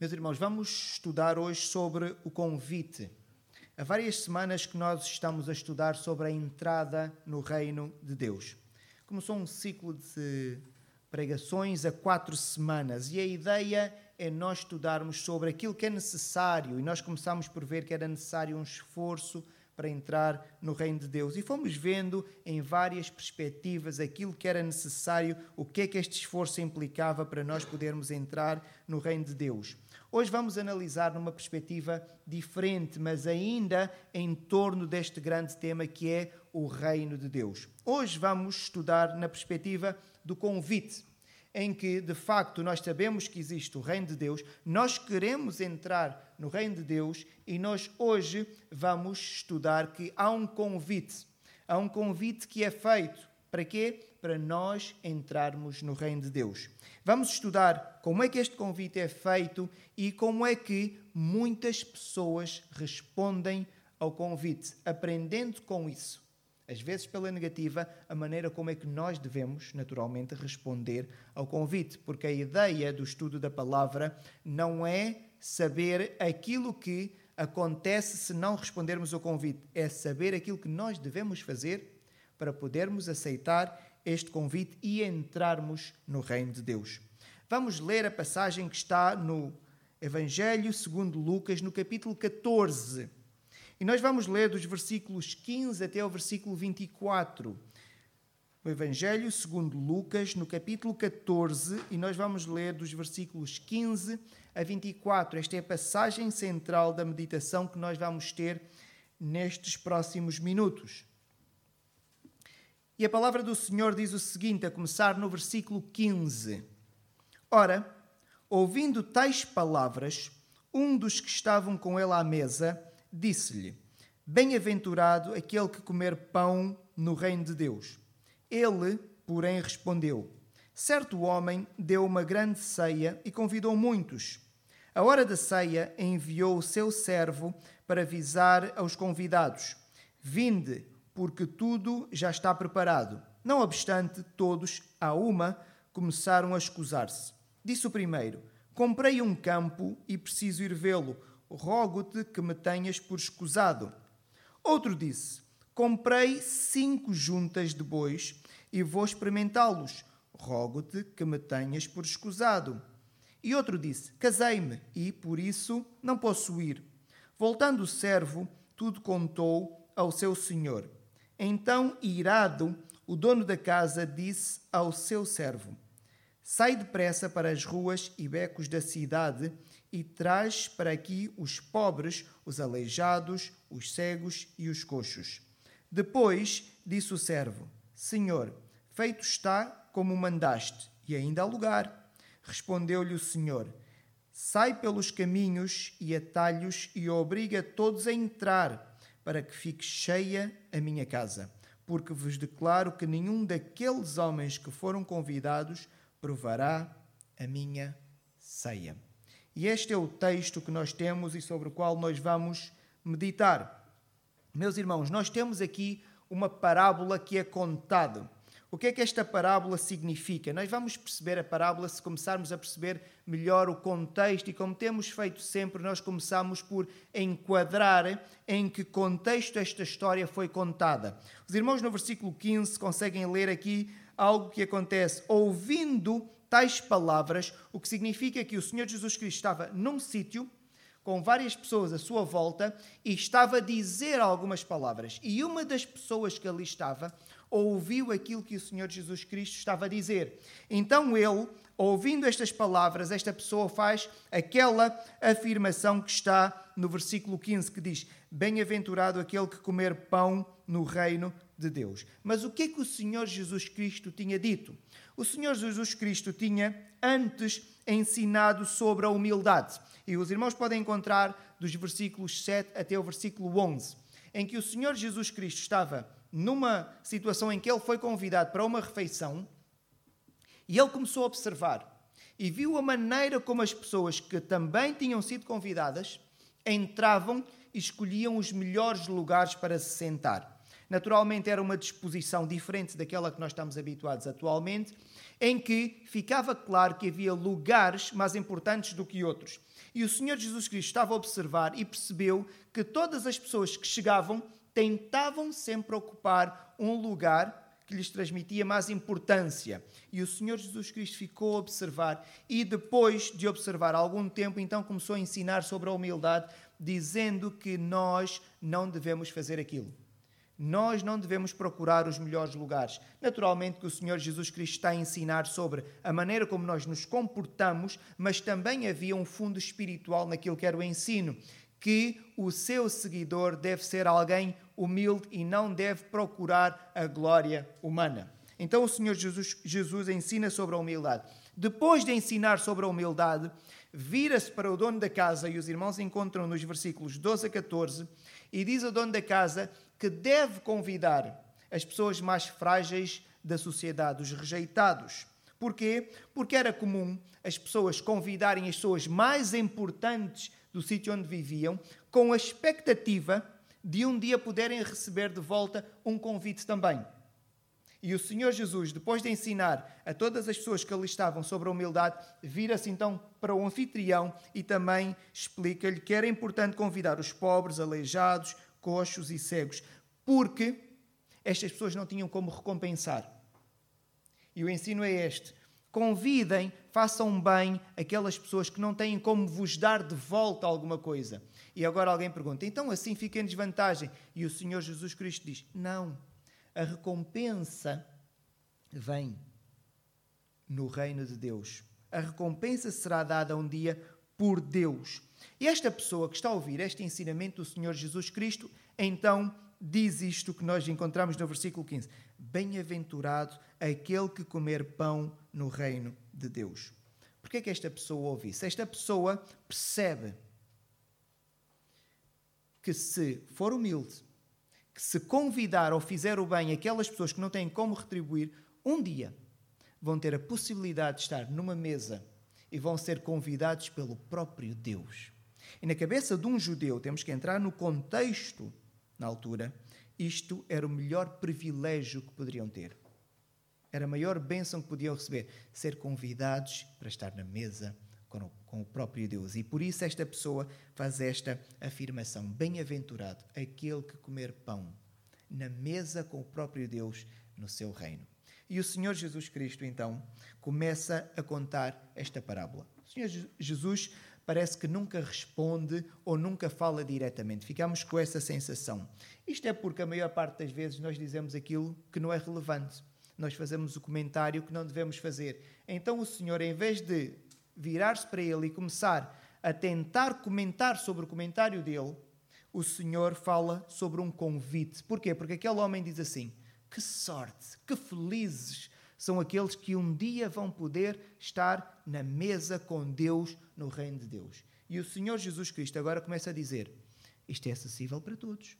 Meus irmãos, vamos estudar hoje sobre o convite. Há várias semanas que nós estamos a estudar sobre a entrada no reino de Deus. Começou um ciclo de pregações a quatro semanas e a ideia é nós estudarmos sobre aquilo que é necessário e nós começamos por ver que era necessário um esforço para entrar no reino de Deus. E fomos vendo em várias perspectivas aquilo que era necessário, o que é que este esforço implicava para nós podermos entrar no reino de Deus. Hoje vamos analisar numa perspectiva diferente, mas ainda em torno deste grande tema que é o reino de Deus. Hoje vamos estudar na perspectiva do convite em que, de facto, nós sabemos que existe o Reino de Deus, nós queremos entrar no Reino de Deus e nós hoje vamos estudar que há um convite. Há um convite que é feito. Para quê? Para nós entrarmos no Reino de Deus. Vamos estudar como é que este convite é feito e como é que muitas pessoas respondem ao convite, aprendendo com isso às vezes pela negativa, a maneira como é que nós devemos, naturalmente, responder ao convite. Porque a ideia do estudo da palavra não é saber aquilo que acontece se não respondermos ao convite, é saber aquilo que nós devemos fazer para podermos aceitar este convite e entrarmos no reino de Deus. Vamos ler a passagem que está no Evangelho segundo Lucas, no capítulo 14 e nós vamos ler dos versículos 15 até o versículo 24. O Evangelho segundo Lucas, no capítulo 14, e nós vamos ler dos versículos 15 a 24. Esta é a passagem central da meditação que nós vamos ter nestes próximos minutos. E a palavra do Senhor diz o seguinte, a começar no versículo 15: Ora, ouvindo tais palavras, um dos que estavam com ele à mesa disse-lhe: Bem-aventurado aquele que comer pão no reino de Deus. Ele, porém, respondeu: Certo homem deu uma grande ceia e convidou muitos. A hora da ceia enviou o seu servo para avisar aos convidados: Vinde, porque tudo já está preparado. Não obstante, todos, a uma, começaram a escusar-se. Disse o primeiro: Comprei um campo e preciso ir vê-lo rogo-te que me tenhas por escusado. Outro disse: Comprei cinco juntas de bois e vou experimentá-los. Rogo-te que me tenhas por escusado. E outro disse: Casei-me e, por isso, não posso ir. Voltando o servo, tudo contou ao seu senhor. Então, irado, o dono da casa disse ao seu servo: Sai depressa para as ruas e becos da cidade e traz para aqui os pobres, os aleijados, os cegos e os coxos. Depois disse o servo: Senhor, feito está como mandaste, e ainda há lugar. Respondeu-lhe o Senhor: Sai pelos caminhos e atalhos e obriga todos a entrar, para que fique cheia a minha casa. Porque vos declaro que nenhum daqueles homens que foram convidados provará a minha ceia. E este é o texto que nós temos e sobre o qual nós vamos meditar. Meus irmãos, nós temos aqui uma parábola que é contada. O que é que esta parábola significa? Nós vamos perceber a parábola se começarmos a perceber melhor o contexto e, como temos feito sempre, nós começamos por enquadrar em que contexto esta história foi contada. Os irmãos, no versículo 15, conseguem ler aqui algo que acontece ouvindo tais palavras, o que significa que o Senhor Jesus Cristo estava num sítio com várias pessoas à sua volta e estava a dizer algumas palavras. E uma das pessoas que ali estava ouviu aquilo que o Senhor Jesus Cristo estava a dizer. Então ele, ouvindo estas palavras, esta pessoa faz aquela afirmação que está no versículo 15 que diz: Bem-aventurado aquele que comer pão no reino de Deus. Mas o que é que o Senhor Jesus Cristo tinha dito? O Senhor Jesus Cristo tinha antes ensinado sobre a humildade. E os irmãos podem encontrar dos versículos 7 até o versículo 11, em que o Senhor Jesus Cristo estava numa situação em que ele foi convidado para uma refeição e ele começou a observar e viu a maneira como as pessoas que também tinham sido convidadas entravam e escolhiam os melhores lugares para se sentar. Naturalmente, era uma disposição diferente daquela que nós estamos habituados atualmente, em que ficava claro que havia lugares mais importantes do que outros. E o Senhor Jesus Cristo estava a observar e percebeu que todas as pessoas que chegavam tentavam sempre ocupar um lugar que lhes transmitia mais importância. E o Senhor Jesus Cristo ficou a observar e depois de observar algum tempo, então começou a ensinar sobre a humildade, dizendo que nós não devemos fazer aquilo. Nós não devemos procurar os melhores lugares. Naturalmente que o Senhor Jesus Cristo está a ensinar sobre a maneira como nós nos comportamos, mas também havia um fundo espiritual naquilo que era o ensino, que o seu seguidor deve ser alguém humilde e não deve procurar a glória humana. Então o Senhor Jesus, Jesus ensina sobre a humildade. Depois de ensinar sobre a humildade, vira-se para o dono da casa, e os irmãos encontram nos versículos 12 a 14, e diz ao dono da casa que deve convidar as pessoas mais frágeis da sociedade, os rejeitados. Porquê? Porque era comum as pessoas convidarem as pessoas mais importantes do sítio onde viviam, com a expectativa de um dia poderem receber de volta um convite também. E o Senhor Jesus, depois de ensinar a todas as pessoas que ali estavam sobre a humildade, vira-se então para o anfitrião e também explica-lhe que era importante convidar os pobres, aleijados, coxos e cegos, porque estas pessoas não tinham como recompensar. E o ensino é este: convidem, façam bem aquelas pessoas que não têm como vos dar de volta alguma coisa. E agora alguém pergunta: então assim fica em desvantagem? E o Senhor Jesus Cristo diz: não. A recompensa vem no reino de Deus. A recompensa será dada um dia por Deus. E esta pessoa que está a ouvir este ensinamento do Senhor Jesus Cristo, então diz isto que nós encontramos no versículo 15: Bem-aventurado aquele que comer pão no reino de Deus. Por que é que esta pessoa ouve isso? Esta pessoa percebe que se for humilde, que se convidar ou fizer o bem aquelas pessoas que não têm como retribuir, um dia vão ter a possibilidade de estar numa mesa e vão ser convidados pelo próprio Deus. E na cabeça de um judeu, temos que entrar no contexto, na altura, isto era o melhor privilégio que poderiam ter. Era a maior bênção que podiam receber, ser convidados para estar na mesa com o, com o próprio Deus. E por isso esta pessoa faz esta afirmação: Bem-aventurado aquele que comer pão na mesa com o próprio Deus no seu reino. E o Senhor Jesus Cristo, então, começa a contar esta parábola. O Senhor Jesus parece que nunca responde ou nunca fala diretamente. Ficamos com essa sensação. Isto é porque a maior parte das vezes nós dizemos aquilo que não é relevante. Nós fazemos o comentário que não devemos fazer. Então o Senhor, em vez de virar-se para ele e começar a tentar comentar sobre o comentário dele, o Senhor fala sobre um convite. Porquê? Porque aquele homem diz assim: Que sorte, que felizes são aqueles que um dia vão poder estar na mesa com Deus no reino de Deus. E o Senhor Jesus Cristo agora começa a dizer: Isto é acessível para todos.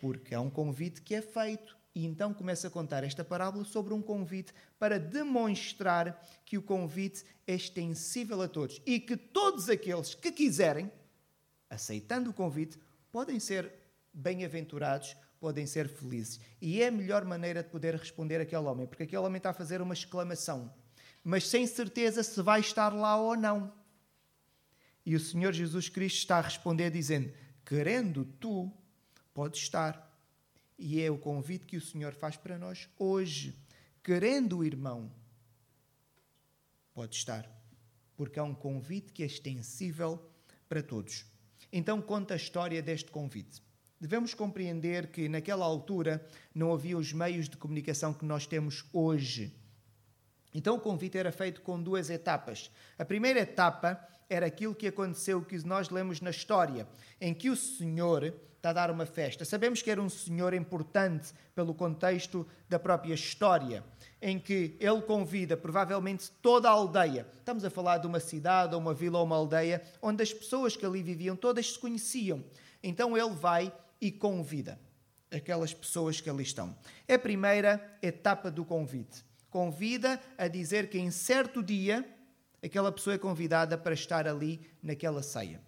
Porque é um convite que é feito e então começa a contar esta parábola sobre um convite para demonstrar que o convite é extensível a todos e que todos aqueles que quiserem, aceitando o convite, podem ser bem-aventurados, podem ser felizes. E é a melhor maneira de poder responder aquele homem, porque aquele homem está a fazer uma exclamação, mas sem certeza se vai estar lá ou não. E o Senhor Jesus Cristo está a responder dizendo: Querendo tu, podes estar. E é o convite que o Senhor faz para nós hoje. Querendo o irmão, pode estar, porque é um convite que é extensível para todos. Então, conta a história deste convite. Devemos compreender que naquela altura não havia os meios de comunicação que nós temos hoje. Então, o convite era feito com duas etapas. A primeira etapa era aquilo que aconteceu que nós lemos na história, em que o Senhor a dar uma festa. Sabemos que era um senhor importante pelo contexto da própria história, em que ele convida provavelmente toda a aldeia. Estamos a falar de uma cidade, ou uma vila ou uma aldeia, onde as pessoas que ali viviam todas se conheciam. Então ele vai e convida aquelas pessoas que ali estão. É a primeira etapa do convite. Convida a dizer que em certo dia aquela pessoa é convidada para estar ali naquela ceia.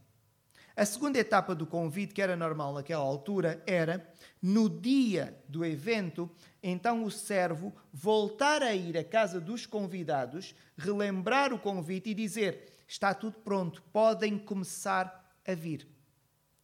A segunda etapa do convite, que era normal naquela altura, era no dia do evento, então o servo voltar a ir à casa dos convidados, relembrar o convite e dizer: está tudo pronto, podem começar a vir.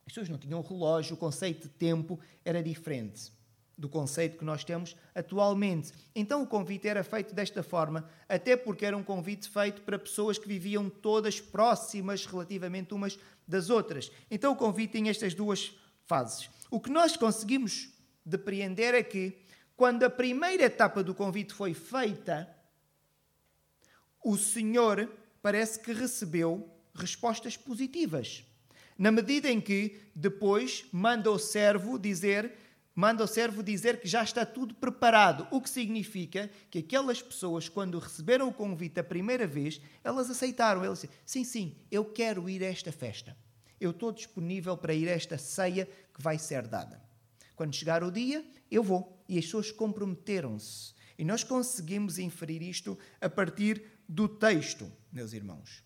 As pessoas não tinham relógio, o conceito de tempo era diferente do conceito que nós temos atualmente. Então o convite era feito desta forma, até porque era um convite feito para pessoas que viviam todas próximas relativamente umas das outras. Então o convite tem estas duas fases. O que nós conseguimos depreender é que quando a primeira etapa do convite foi feita, o Senhor parece que recebeu respostas positivas. Na medida em que depois manda o servo dizer manda o servo dizer que já está tudo preparado, o que significa que aquelas pessoas, quando receberam o convite a primeira vez, elas aceitaram. Elas disseram, sim, sim, eu quero ir a esta festa. Eu estou disponível para ir a esta ceia que vai ser dada. Quando chegar o dia, eu vou. E as pessoas comprometeram-se. E nós conseguimos inferir isto a partir do texto, meus irmãos.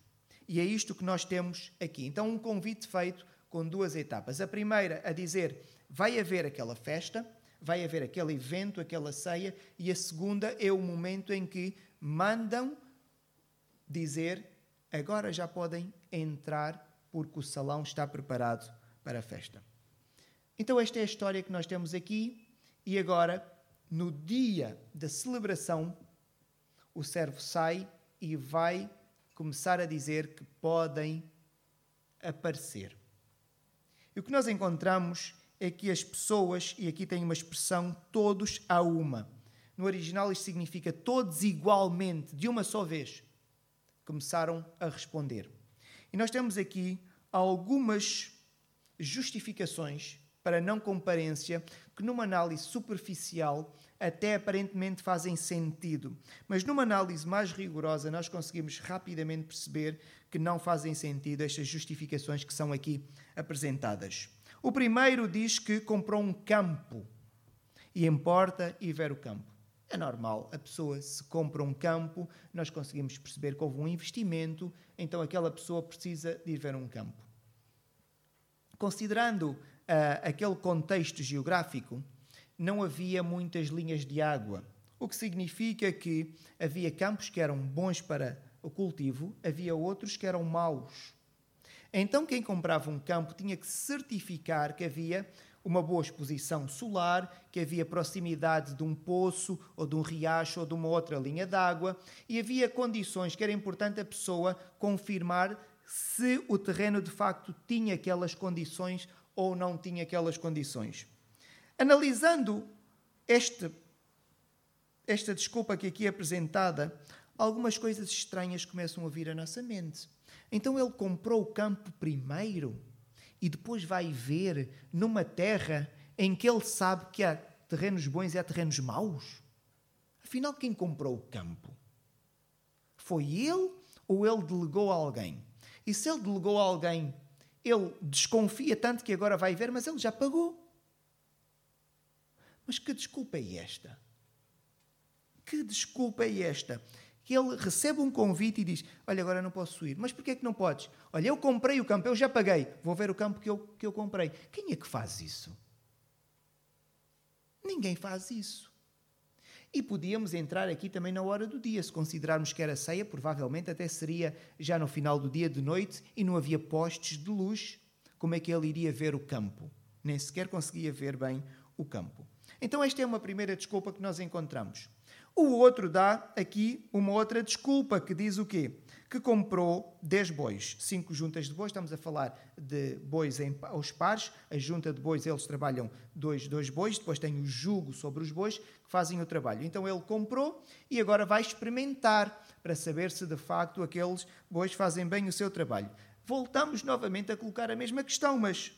E é isto que nós temos aqui. Então, um convite feito com duas etapas. A primeira a dizer vai haver aquela festa, vai haver aquele evento, aquela ceia, e a segunda é o momento em que mandam dizer agora já podem entrar porque o salão está preparado para a festa. Então, esta é a história que nós temos aqui, e agora, no dia da celebração, o servo sai e vai começar a dizer que podem aparecer. E o que nós encontramos é que as pessoas, e aqui tem uma expressão, todos a uma. No original isto significa todos igualmente, de uma só vez, começaram a responder. E nós temos aqui algumas justificações para não comparência que numa análise superficial até aparentemente fazem sentido, mas numa análise mais rigorosa nós conseguimos rapidamente perceber que não fazem sentido estas justificações que são aqui apresentadas. O primeiro diz que comprou um campo e importa ir ver o campo. É normal, a pessoa se compra um campo, nós conseguimos perceber que houve um investimento, então aquela pessoa precisa de ir ver um campo. Considerando uh, aquele contexto geográfico, não havia muitas linhas de água, o que significa que havia campos que eram bons para o cultivo, havia outros que eram maus. Então, quem comprava um campo tinha que certificar que havia uma boa exposição solar, que havia proximidade de um poço ou de um riacho ou de uma outra linha d'água e havia condições que era importante a pessoa confirmar se o terreno de facto tinha aquelas condições ou não tinha aquelas condições. Analisando este, esta desculpa que aqui é apresentada, algumas coisas estranhas começam a vir à nossa mente. Então ele comprou o campo primeiro e depois vai ver numa terra em que ele sabe que há terrenos bons e há terrenos maus? Afinal, quem comprou o campo? Foi ele ou ele delegou a alguém? E se ele delegou a alguém, ele desconfia tanto que agora vai ver, mas ele já pagou. Mas que desculpa é esta? Que desculpa é esta? Que ele recebe um convite e diz: Olha, agora não posso ir. Mas porquê é que não podes? Olha, eu comprei o campo, eu já paguei, vou ver o campo que eu, que eu comprei. Quem é que faz isso? Ninguém faz isso. E podíamos entrar aqui também na hora do dia. Se considerarmos que era ceia, provavelmente até seria já no final do dia de noite e não havia postes de luz. Como é que ele iria ver o campo? Nem sequer conseguia ver bem o campo. Então, esta é uma primeira desculpa que nós encontramos. O outro dá aqui uma outra desculpa que diz o quê? Que comprou 10 bois, 5 juntas de bois, estamos a falar de bois em, aos pares, a junta de bois eles trabalham dois, dois bois, depois tem o jugo sobre os bois que fazem o trabalho. Então ele comprou e agora vai experimentar para saber se de facto aqueles bois fazem bem o seu trabalho. Voltamos novamente a colocar a mesma questão, mas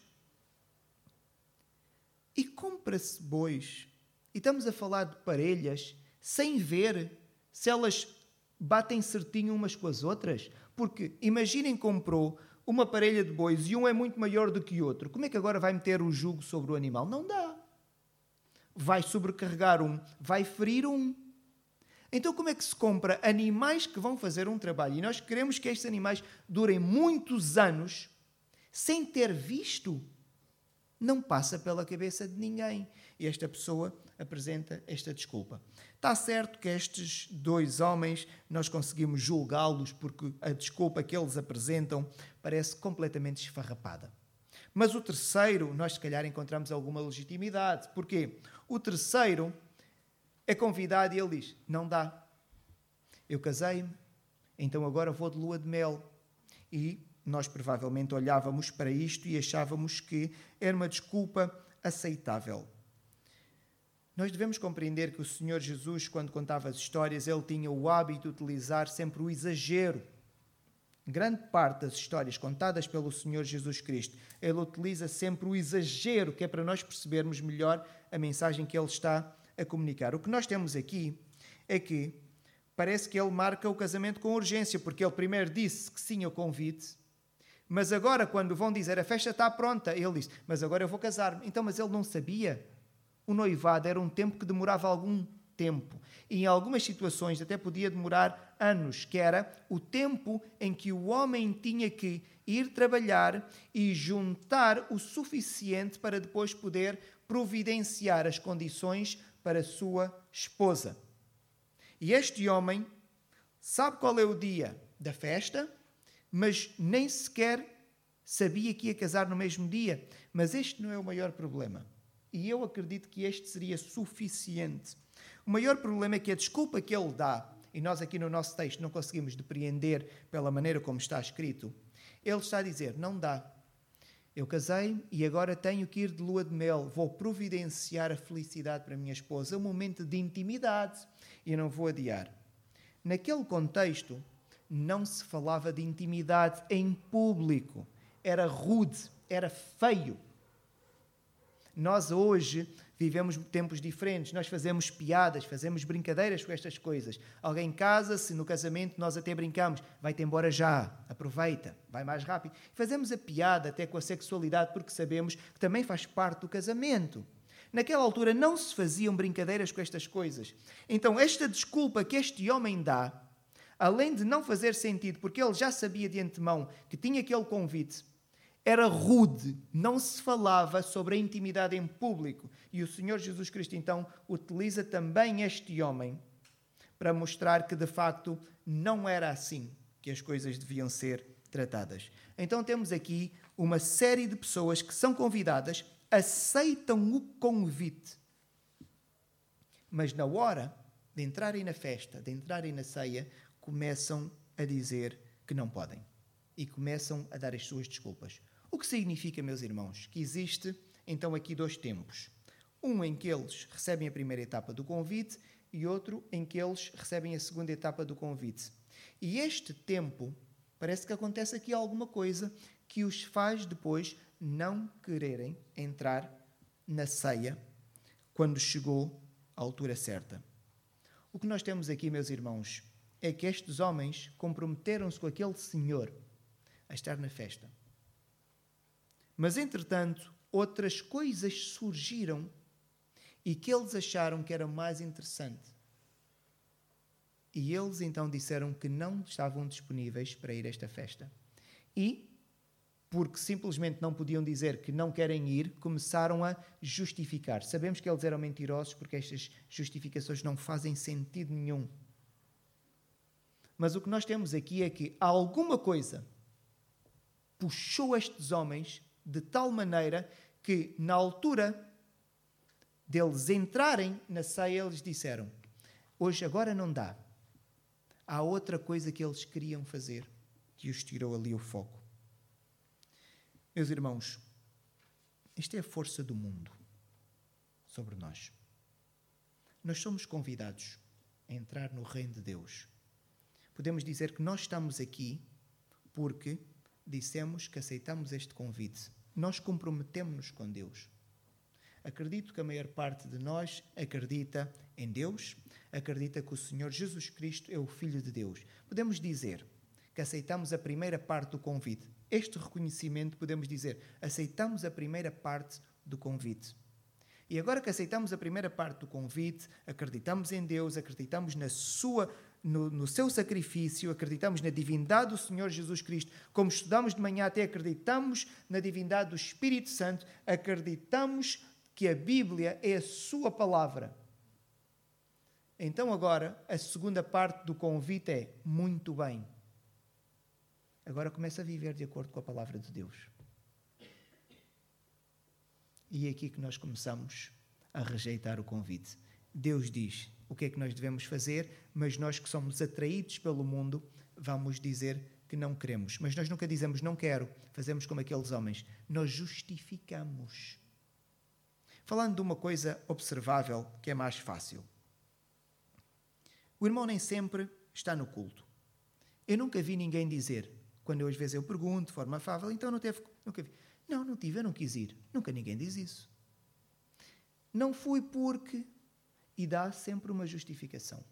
e compra-se bois? E estamos a falar de parelhas sem ver se elas batem certinho umas com as outras. Porque imaginem comprou uma parelha de bois e um é muito maior do que o outro. Como é que agora vai meter o jugo sobre o animal? Não dá. Vai sobrecarregar um, vai ferir um. Então, como é que se compra animais que vão fazer um trabalho? E nós queremos que estes animais durem muitos anos sem ter visto, não passa pela cabeça de ninguém. E esta pessoa apresenta esta desculpa. Está certo que estes dois homens nós conseguimos julgá-los porque a desculpa que eles apresentam parece completamente esfarrapada. Mas o terceiro, nós se calhar encontramos alguma legitimidade. Porquê? O terceiro é convidado e ele diz: Não dá. Eu casei-me, então agora vou de lua de mel. E nós provavelmente olhávamos para isto e achávamos que era uma desculpa aceitável. Nós devemos compreender que o Senhor Jesus, quando contava as histórias, ele tinha o hábito de utilizar sempre o exagero. Grande parte das histórias contadas pelo Senhor Jesus Cristo, ele utiliza sempre o exagero, que é para nós percebermos melhor a mensagem que ele está a comunicar. O que nós temos aqui é que parece que ele marca o casamento com urgência, porque ele primeiro disse que sim ao convite, mas agora, quando vão dizer a festa está pronta, ele diz: Mas agora eu vou casar-me. Então, mas ele não sabia. O noivado era um tempo que demorava algum tempo. E em algumas situações até podia demorar anos, que era o tempo em que o homem tinha que ir trabalhar e juntar o suficiente para depois poder providenciar as condições para sua esposa. E este homem sabe qual é o dia da festa, mas nem sequer sabia que ia casar no mesmo dia. Mas este não é o maior problema. E eu acredito que este seria suficiente. O maior problema é que a desculpa que ele dá, e nós aqui no nosso texto não conseguimos depreender pela maneira como está escrito, ele está a dizer: não dá. Eu casei e agora tenho que ir de lua de mel. Vou providenciar a felicidade para a minha esposa, um momento de intimidade e não vou adiar. Naquele contexto, não se falava de intimidade em público. Era rude, era feio. Nós hoje vivemos tempos diferentes, nós fazemos piadas, fazemos brincadeiras com estas coisas. Alguém casa-se, no casamento nós até brincamos, vai-te embora já, aproveita, vai mais rápido. Fazemos a piada até com a sexualidade porque sabemos que também faz parte do casamento. Naquela altura não se faziam brincadeiras com estas coisas. Então, esta desculpa que este homem dá além de não fazer sentido, porque ele já sabia de antemão que tinha aquele convite, era rude, não se falava sobre a intimidade em público. E o Senhor Jesus Cristo então utiliza também este homem para mostrar que de facto não era assim que as coisas deviam ser tratadas. Então temos aqui uma série de pessoas que são convidadas, aceitam o convite, mas na hora de entrarem na festa, de entrarem na ceia, começam a dizer que não podem e começam a dar as suas desculpas. O que significa, meus irmãos, que existe então aqui dois tempos. Um em que eles recebem a primeira etapa do convite e outro em que eles recebem a segunda etapa do convite. E este tempo parece que acontece aqui alguma coisa que os faz depois não quererem entrar na ceia quando chegou a altura certa. O que nós temos aqui, meus irmãos, é que estes homens comprometeram-se com aquele senhor a estar na festa. Mas, entretanto, outras coisas surgiram e que eles acharam que era mais interessante. E eles então disseram que não estavam disponíveis para ir a esta festa. E, porque simplesmente não podiam dizer que não querem ir, começaram a justificar. Sabemos que eles eram mentirosos porque estas justificações não fazem sentido nenhum. Mas o que nós temos aqui é que alguma coisa puxou estes homens de tal maneira que, na altura deles entrarem na ceia, eles disseram: Hoje, agora não dá. Há outra coisa que eles queriam fazer que os tirou ali o foco. Meus irmãos, isto é a força do mundo sobre nós. Nós somos convidados a entrar no reino de Deus podemos dizer que nós estamos aqui porque dissemos que aceitamos este convite. Nós comprometemos-nos com Deus. Acredito que a maior parte de nós acredita em Deus, acredita que o Senhor Jesus Cristo é o Filho de Deus. Podemos dizer que aceitamos a primeira parte do convite. Este reconhecimento, podemos dizer, aceitamos a primeira parte do convite. E agora que aceitamos a primeira parte do convite, acreditamos em Deus, acreditamos na Sua no, no, seu sacrifício, acreditamos na divindade do Senhor Jesus Cristo, como estudamos de manhã até acreditamos na divindade do Espírito Santo, acreditamos que a Bíblia é a sua palavra. Então agora, a segunda parte do convite é muito bem. Agora começa a viver de acordo com a palavra de Deus. E é aqui que nós começamos a rejeitar o convite. Deus diz: o que é que nós devemos fazer, mas nós que somos atraídos pelo mundo, vamos dizer que não queremos. Mas nós nunca dizemos não quero, fazemos como aqueles homens. Nós justificamos. Falando de uma coisa observável que é mais fácil. O irmão nem sempre está no culto. Eu nunca vi ninguém dizer, quando eu às vezes eu pergunto de forma afável, então não teve, nunca vi. Não, não tive, eu não quis ir. Nunca ninguém diz isso. Não fui porque e dá sempre uma justificação.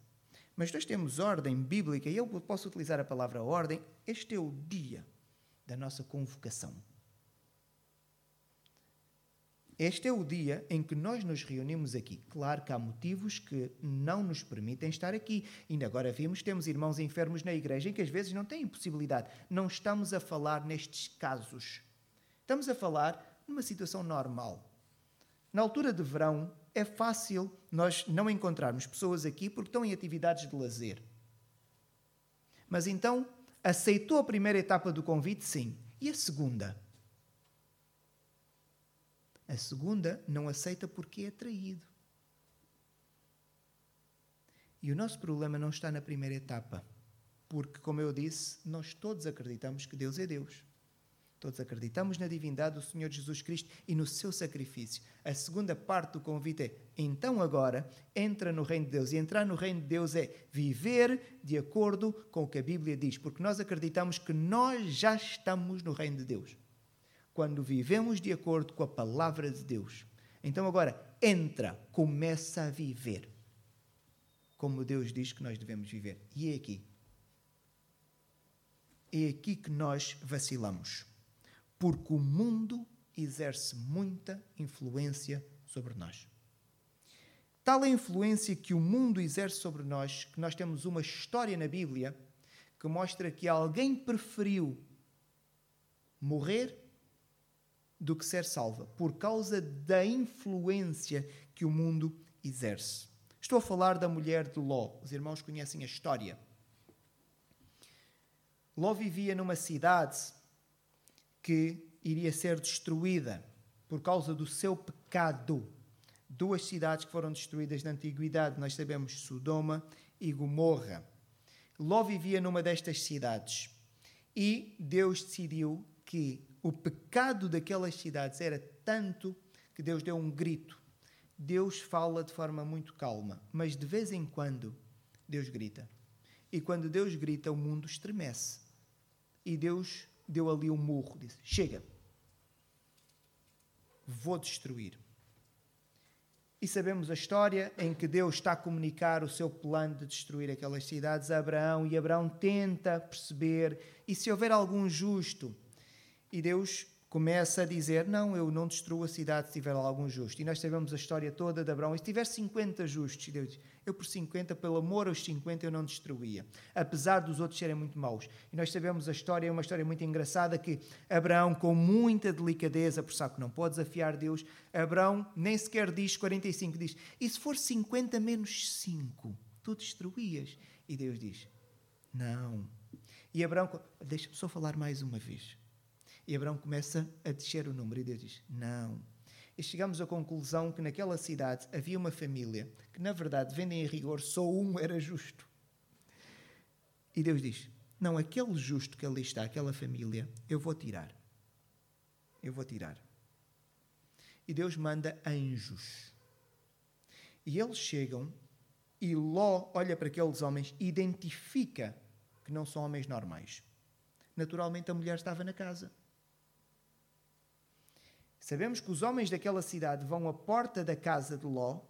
Mas nós temos ordem bíblica, e eu posso utilizar a palavra ordem, este é o dia da nossa convocação. Este é o dia em que nós nos reunimos aqui. Claro que há motivos que não nos permitem estar aqui. Ainda agora vimos, temos irmãos enfermos na igreja em que às vezes não têm possibilidade. Não estamos a falar nestes casos. Estamos a falar numa situação normal. Na altura de verão, é fácil nós não encontrarmos pessoas aqui porque estão em atividades de lazer. Mas então, aceitou a primeira etapa do convite? Sim. E a segunda? A segunda não aceita porque é traído. E o nosso problema não está na primeira etapa, porque, como eu disse, nós todos acreditamos que Deus é Deus. Todos acreditamos na divindade do Senhor Jesus Cristo e no seu sacrifício. A segunda parte do convite é: então agora entra no reino de Deus. E entrar no reino de Deus é viver de acordo com o que a Bíblia diz, porque nós acreditamos que nós já estamos no reino de Deus. Quando vivemos de acordo com a palavra de Deus. Então agora entra, começa a viver como Deus diz que nós devemos viver. E é aqui. É aqui que nós vacilamos porque o mundo exerce muita influência sobre nós. Tal a influência que o mundo exerce sobre nós, que nós temos uma história na Bíblia que mostra que alguém preferiu morrer do que ser salva, por causa da influência que o mundo exerce. Estou a falar da mulher de Ló. Os irmãos conhecem a história. Ló vivia numa cidade que iria ser destruída por causa do seu pecado. Duas cidades que foram destruídas na antiguidade, nós sabemos Sodoma e Gomorra. Ló vivia numa destas cidades e Deus decidiu que o pecado daquelas cidades era tanto que Deus deu um grito. Deus fala de forma muito calma, mas de vez em quando Deus grita. E quando Deus grita, o mundo estremece. E Deus deu ali um murro, disse: Chega, vou destruir. E sabemos a história em que Deus está a comunicar o seu plano de destruir aquelas cidades a Abraão, e Abraão tenta perceber, e se houver algum justo, e Deus começa a dizer: Não, eu não destruo a cidade se tiver algum justo. E nós sabemos a história toda de Abraão. E se tiver 50 justos, Deus diz: Eu por 50, pelo amor aos 50, eu não destruía. Apesar dos outros serem muito maus. E nós sabemos a história, é uma história muito engraçada que Abraão, com muita delicadeza, por sabe que não pode desafiar Deus, Abraão nem sequer diz 45, diz: E se for 50 menos 5, tu destruías? E Deus diz: Não. E Abraão, deixa-me só falar mais uma vez. E Abraão começa a descer o número e Deus diz: Não. E chegamos à conclusão que naquela cidade havia uma família que, na verdade, vendem em rigor, só um era justo. E Deus diz: Não, aquele justo que ali está, aquela família, eu vou tirar. Eu vou tirar. E Deus manda anjos. E eles chegam e Ló olha para aqueles homens e identifica que não são homens normais. Naturalmente a mulher estava na casa. Sabemos que os homens daquela cidade vão à porta da casa de Ló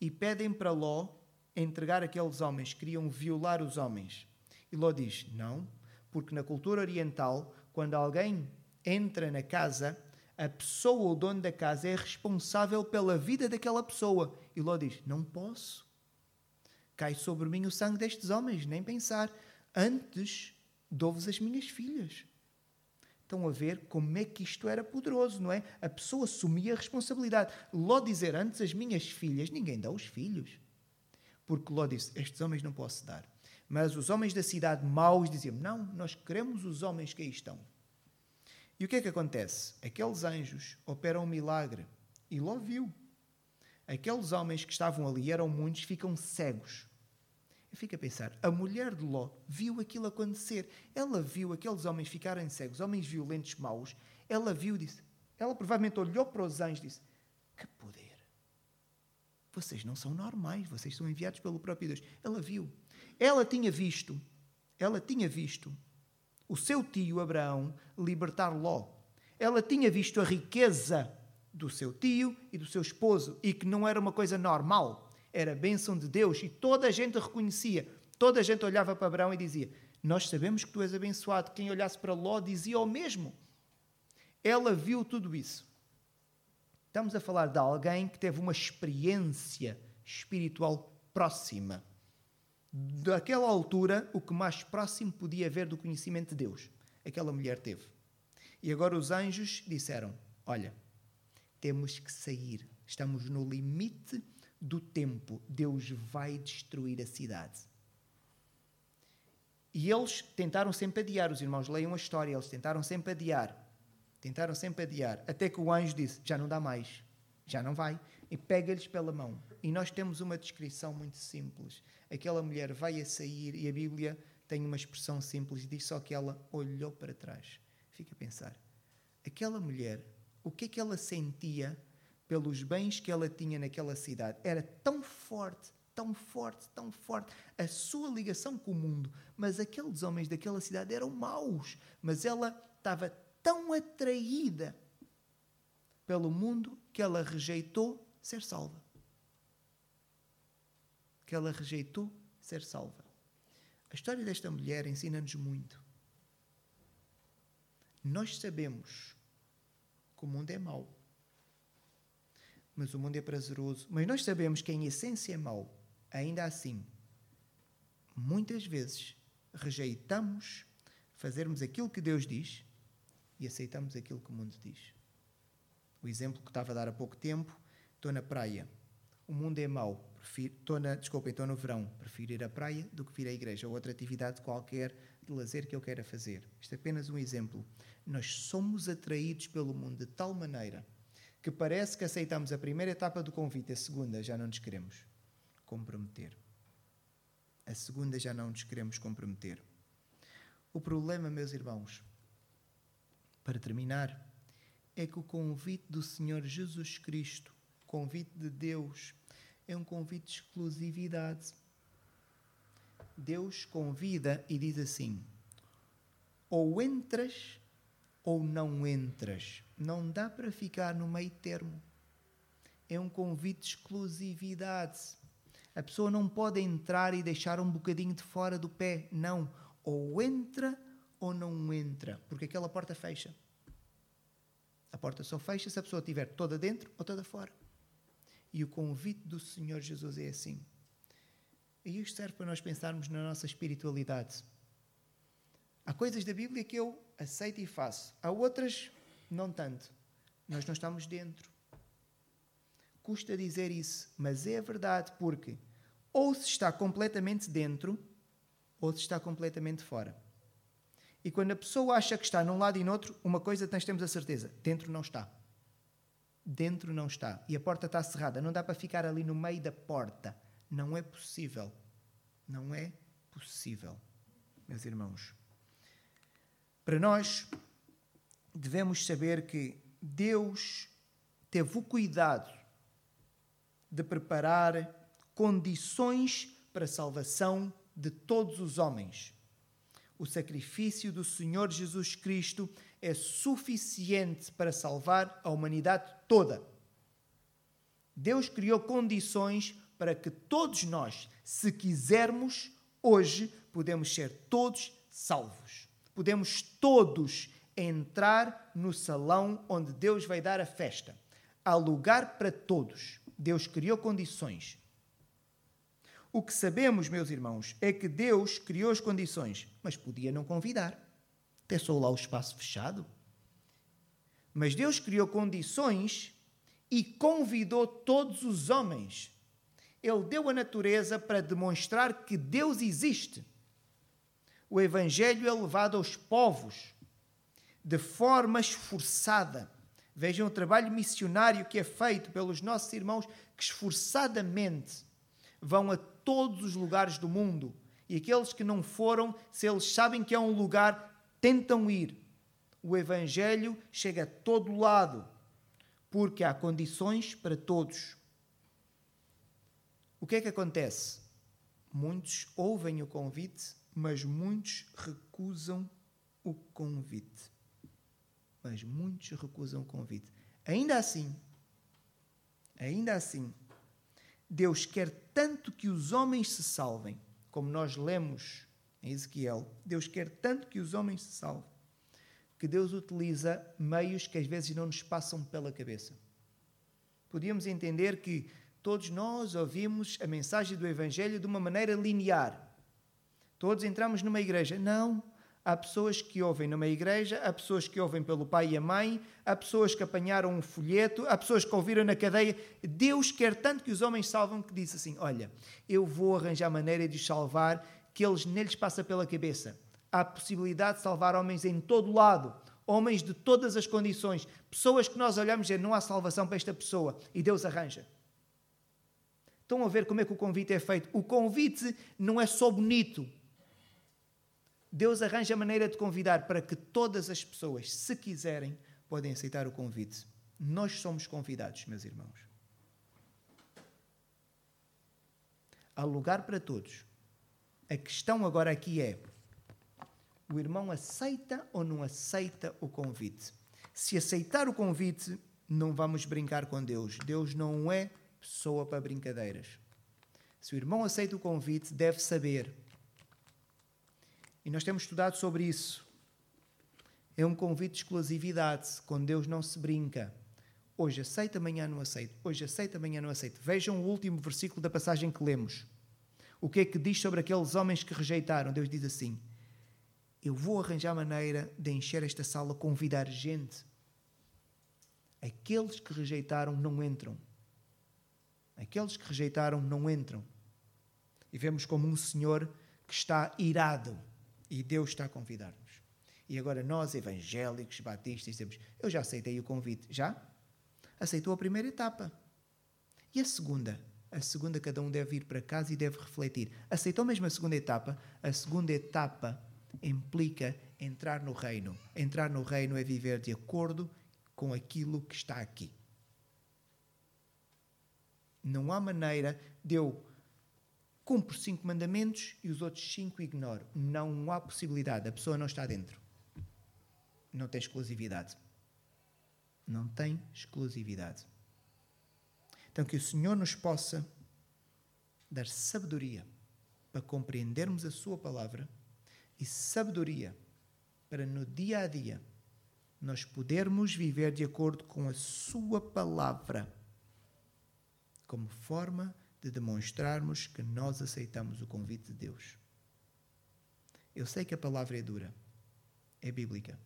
e pedem para Ló entregar aqueles homens, queriam violar os homens. E Ló diz: Não, porque na cultura oriental, quando alguém entra na casa, a pessoa o dono da casa é responsável pela vida daquela pessoa. E Ló diz: Não posso. cai sobre mim o sangue destes homens, nem pensar. Antes dou-vos as minhas filhas. Estão a ver como é que isto era poderoso, não é? A pessoa assumia a responsabilidade. Ló dizer antes as minhas filhas, ninguém dá os filhos. Porque Ló disse: Estes homens não posso dar. Mas os homens da cidade maus diziam: Não, nós queremos os homens que aí estão. E o que é que acontece? Aqueles anjos operam um milagre. E Ló viu. Aqueles homens que estavam ali, eram muitos, ficam cegos. Eu fico a pensar, a mulher de Ló viu aquilo acontecer. Ela viu aqueles homens ficarem cegos, homens violentos, maus. Ela viu, disse. Ela provavelmente olhou para os anjos e disse: Que poder! Vocês não são normais, vocês são enviados pelo próprio Deus. Ela viu. Ela tinha visto, ela tinha visto o seu tio Abraão libertar Ló. Ela tinha visto a riqueza do seu tio e do seu esposo e que não era uma coisa normal, era bênção de Deus e toda a gente reconhecia. Toda a gente olhava para Abraão e dizia: Nós sabemos que tu és abençoado. Quem olhasse para Ló dizia o mesmo. Ela viu tudo isso. Estamos a falar de alguém que teve uma experiência espiritual próxima daquela altura, o que mais próximo podia haver do conhecimento de Deus, aquela mulher teve. E agora os anjos disseram: Olha, temos que sair, estamos no limite do tempo, Deus vai destruir a cidade. E eles tentaram sempre adiar, os irmãos leiam a história, eles tentaram sempre adiar, tentaram sempre adiar, até que o anjo disse: Já não dá mais, já não vai, e pega-lhes pela mão. E nós temos uma descrição muito simples aquela mulher vai a sair e a Bíblia tem uma expressão simples diz só que ela olhou para trás. Fica a pensar. Aquela mulher, o que é que ela sentia pelos bens que ela tinha naquela cidade? Era tão forte, tão forte, tão forte a sua ligação com o mundo. Mas aqueles homens daquela cidade eram maus. Mas ela estava tão atraída pelo mundo que ela rejeitou ser salva que ela rejeitou ser salva. A história desta mulher ensina-nos muito. Nós sabemos que o mundo é mau, mas o mundo é prazeroso. Mas nós sabemos que em essência é mau. Ainda assim, muitas vezes rejeitamos fazermos aquilo que Deus diz e aceitamos aquilo que o mundo diz. O exemplo que estava a dar há pouco tempo, estou na praia, o mundo é mau, estou na, desculpem, estou no verão, prefiro ir à praia do que vir à igreja ou outra atividade qualquer de lazer que eu queira fazer. Isto é apenas um exemplo. Nós somos atraídos pelo mundo de tal maneira que parece que aceitamos a primeira etapa do convite, a segunda já não nos queremos comprometer. A segunda já não nos queremos comprometer. O problema, meus irmãos, para terminar, é que o convite do Senhor Jesus Cristo, convite de Deus, é um convite de exclusividade. Deus convida e diz assim: ou entras ou não entras. Não dá para ficar no meio termo. É um convite de exclusividade. A pessoa não pode entrar e deixar um bocadinho de fora do pé. Não. Ou entra ou não entra. Porque aquela porta fecha. A porta só fecha se a pessoa estiver toda dentro ou toda fora. E o convite do Senhor Jesus é assim. E isto serve para nós pensarmos na nossa espiritualidade. Há coisas da Bíblia que eu aceito e faço, há outras não tanto. Nós não estamos dentro. Custa dizer isso, mas é verdade, porque ou se está completamente dentro, ou se está completamente fora. E quando a pessoa acha que está num lado e no outro, uma coisa nós temos a certeza: dentro não está dentro não está e a porta está cerrada, não dá para ficar ali no meio da porta. Não é possível. Não é possível, meus irmãos. Para nós, devemos saber que Deus teve o cuidado de preparar condições para a salvação de todos os homens. O sacrifício do Senhor Jesus Cristo é suficiente para salvar a humanidade toda. Deus criou condições para que todos nós, se quisermos, hoje podemos ser todos salvos. Podemos todos entrar no salão onde Deus vai dar a festa. Há lugar para todos. Deus criou condições. O que sabemos, meus irmãos, é que Deus criou as condições, mas podia não convidar. Até só lá o espaço fechado. Mas Deus criou condições e convidou todos os homens. Ele deu a natureza para demonstrar que Deus existe. O Evangelho é levado aos povos de forma esforçada. Vejam o trabalho missionário que é feito pelos nossos irmãos que esforçadamente vão a todos os lugares do mundo. E aqueles que não foram, se eles sabem que é um lugar, tentam ir. O Evangelho chega a todo lado, porque há condições para todos. O que é que acontece? Muitos ouvem o convite, mas muitos recusam o convite. Mas muitos recusam o convite. Ainda assim, ainda assim, Deus quer tanto que os homens se salvem, como nós lemos em Ezequiel, Deus quer tanto que os homens se salvem, que Deus utiliza meios que às vezes não nos passam pela cabeça. Podíamos entender que todos nós ouvimos a mensagem do Evangelho de uma maneira linear. Todos entramos numa igreja. Não. Há pessoas que ouvem numa igreja, há pessoas que ouvem pelo pai e a mãe, há pessoas que apanharam um folheto, há pessoas que ouviram na cadeia. Deus quer tanto que os homens salvam que diz assim: Olha, eu vou arranjar maneira de os salvar, que eles nem lhes passa pela cabeça. Há possibilidade de salvar homens em todo lado, homens de todas as condições, pessoas que nós olhamos e não há salvação para esta pessoa, e Deus arranja. Estão a ver como é que o convite é feito? O convite não é só bonito, Deus arranja a maneira de convidar para que todas as pessoas, se quiserem, podem aceitar o convite. Nós somos convidados, meus irmãos. Há lugar para todos. A questão agora aqui é: o irmão aceita ou não aceita o convite? Se aceitar o convite, não vamos brincar com Deus. Deus não é pessoa para brincadeiras. Se o irmão aceita o convite, deve saber e nós temos estudado sobre isso. É um convite de exclusividade. Com Deus não se brinca. Hoje aceita, amanhã não aceito. Hoje aceita, amanhã não aceito. Vejam o último versículo da passagem que lemos. O que é que diz sobre aqueles homens que rejeitaram? Deus diz assim: Eu vou arranjar maneira de encher esta sala, convidar gente. Aqueles que rejeitaram não entram. Aqueles que rejeitaram não entram. E vemos como um senhor que está irado e Deus está a convidar-nos. E agora nós, evangélicos, batistas, dizemos: Eu já aceitei o convite. Já? Aceitou a primeira etapa. E a segunda? A segunda, cada um deve ir para casa e deve refletir. Aceitou mesmo a segunda etapa? A segunda etapa implica entrar no reino. Entrar no reino é viver de acordo com aquilo que está aqui. Não há maneira de eu cumpre cinco mandamentos e os outros cinco ignoro. Não há possibilidade, a pessoa não está dentro. Não tem exclusividade. Não tem exclusividade. Então, que o Senhor nos possa dar sabedoria para compreendermos a Sua palavra e sabedoria para no dia a dia nós podermos viver de acordo com a Sua palavra como forma de de demonstrarmos que nós aceitamos o convite de Deus. Eu sei que a palavra é dura, é bíblica.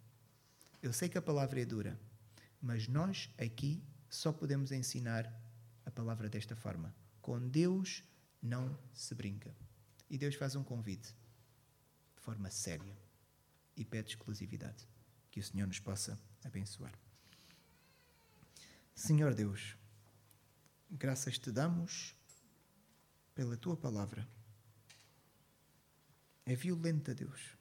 Eu sei que a palavra é dura, mas nós aqui só podemos ensinar a palavra desta forma. Com Deus não se brinca. E Deus faz um convite de forma séria e pede exclusividade. Que o Senhor nos possa abençoar. Senhor Deus, graças te damos pela tua palavra. É violenta, Deus.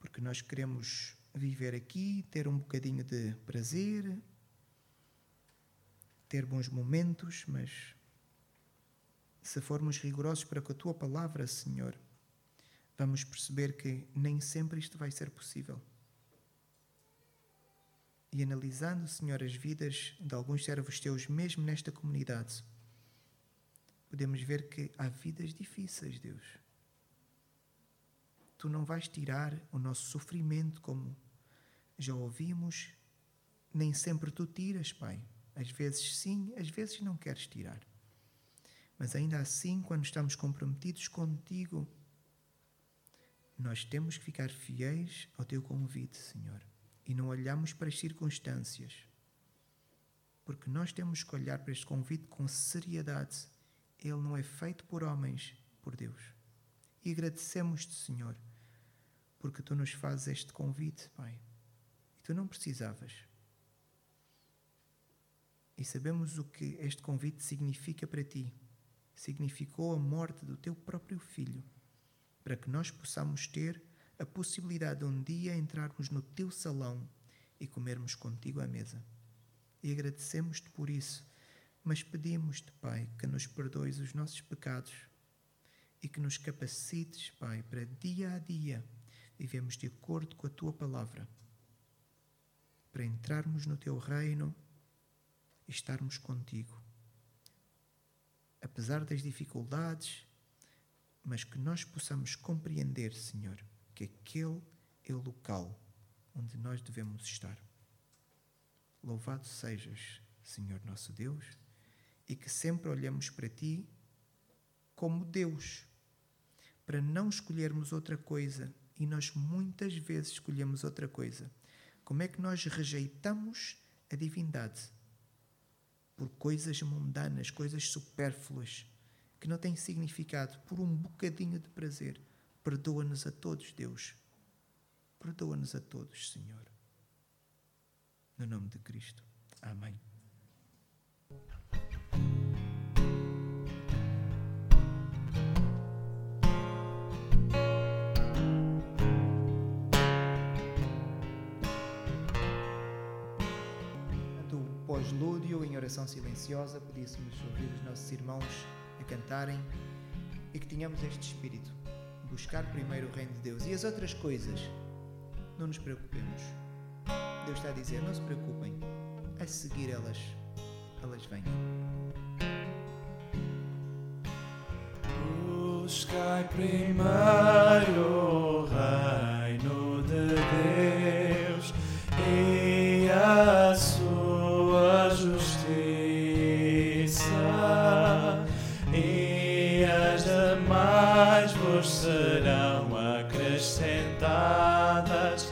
Porque nós queremos viver aqui, ter um bocadinho de prazer, ter bons momentos, mas se formos rigorosos para com a tua palavra, Senhor, vamos perceber que nem sempre isto vai ser possível. E analisando, Senhor, as vidas de alguns servos teus, mesmo nesta comunidade, podemos ver que há vidas difíceis, Deus. Tu não vais tirar o nosso sofrimento, como já ouvimos, nem sempre tu tiras, Pai. Às vezes sim, às vezes não queres tirar. Mas ainda assim, quando estamos comprometidos contigo, nós temos que ficar fiéis ao teu convite, Senhor, e não olhamos para as circunstâncias, porque nós temos que olhar para este convite com seriedade. Ele não é feito por homens, por Deus. E agradecemos-te, Senhor, porque tu nos fazes este convite, Pai. E tu não precisavas. E sabemos o que este convite significa para ti. Significou a morte do teu próprio filho, para que nós possamos ter a possibilidade de um dia entrarmos no teu salão e comermos contigo à mesa. E agradecemos-te por isso, mas pedimos-te, Pai, que nos perdoes os nossos pecados e que nos capacites, Pai, para dia a dia vivemos de acordo com a tua palavra, para entrarmos no teu reino e estarmos contigo. Apesar das dificuldades, mas que nós possamos compreender, Senhor, que aquele é o local onde nós devemos estar. Louvado sejas, Senhor nosso Deus, e que sempre olhemos para Ti como Deus, para não escolhermos outra coisa, e nós muitas vezes escolhemos outra coisa. Como é que nós rejeitamos a divindade? Por coisas mundanas, coisas supérfluas, que não têm significado, por um bocadinho de prazer. Perdoa-nos a todos, Deus. Perdoa-nos a todos, Senhor. No nome de Cristo. Amém. Do pós-lúdio, em oração silenciosa, pedíssemos ouvir os nossos irmãos a cantarem e que tenhamos este espírito. Buscar primeiro o reino de Deus e as outras coisas. Não nos preocupemos. Deus está a dizer: não se preocupem. A seguir elas, elas vêm. Buscai primeiro serão acrescentadas.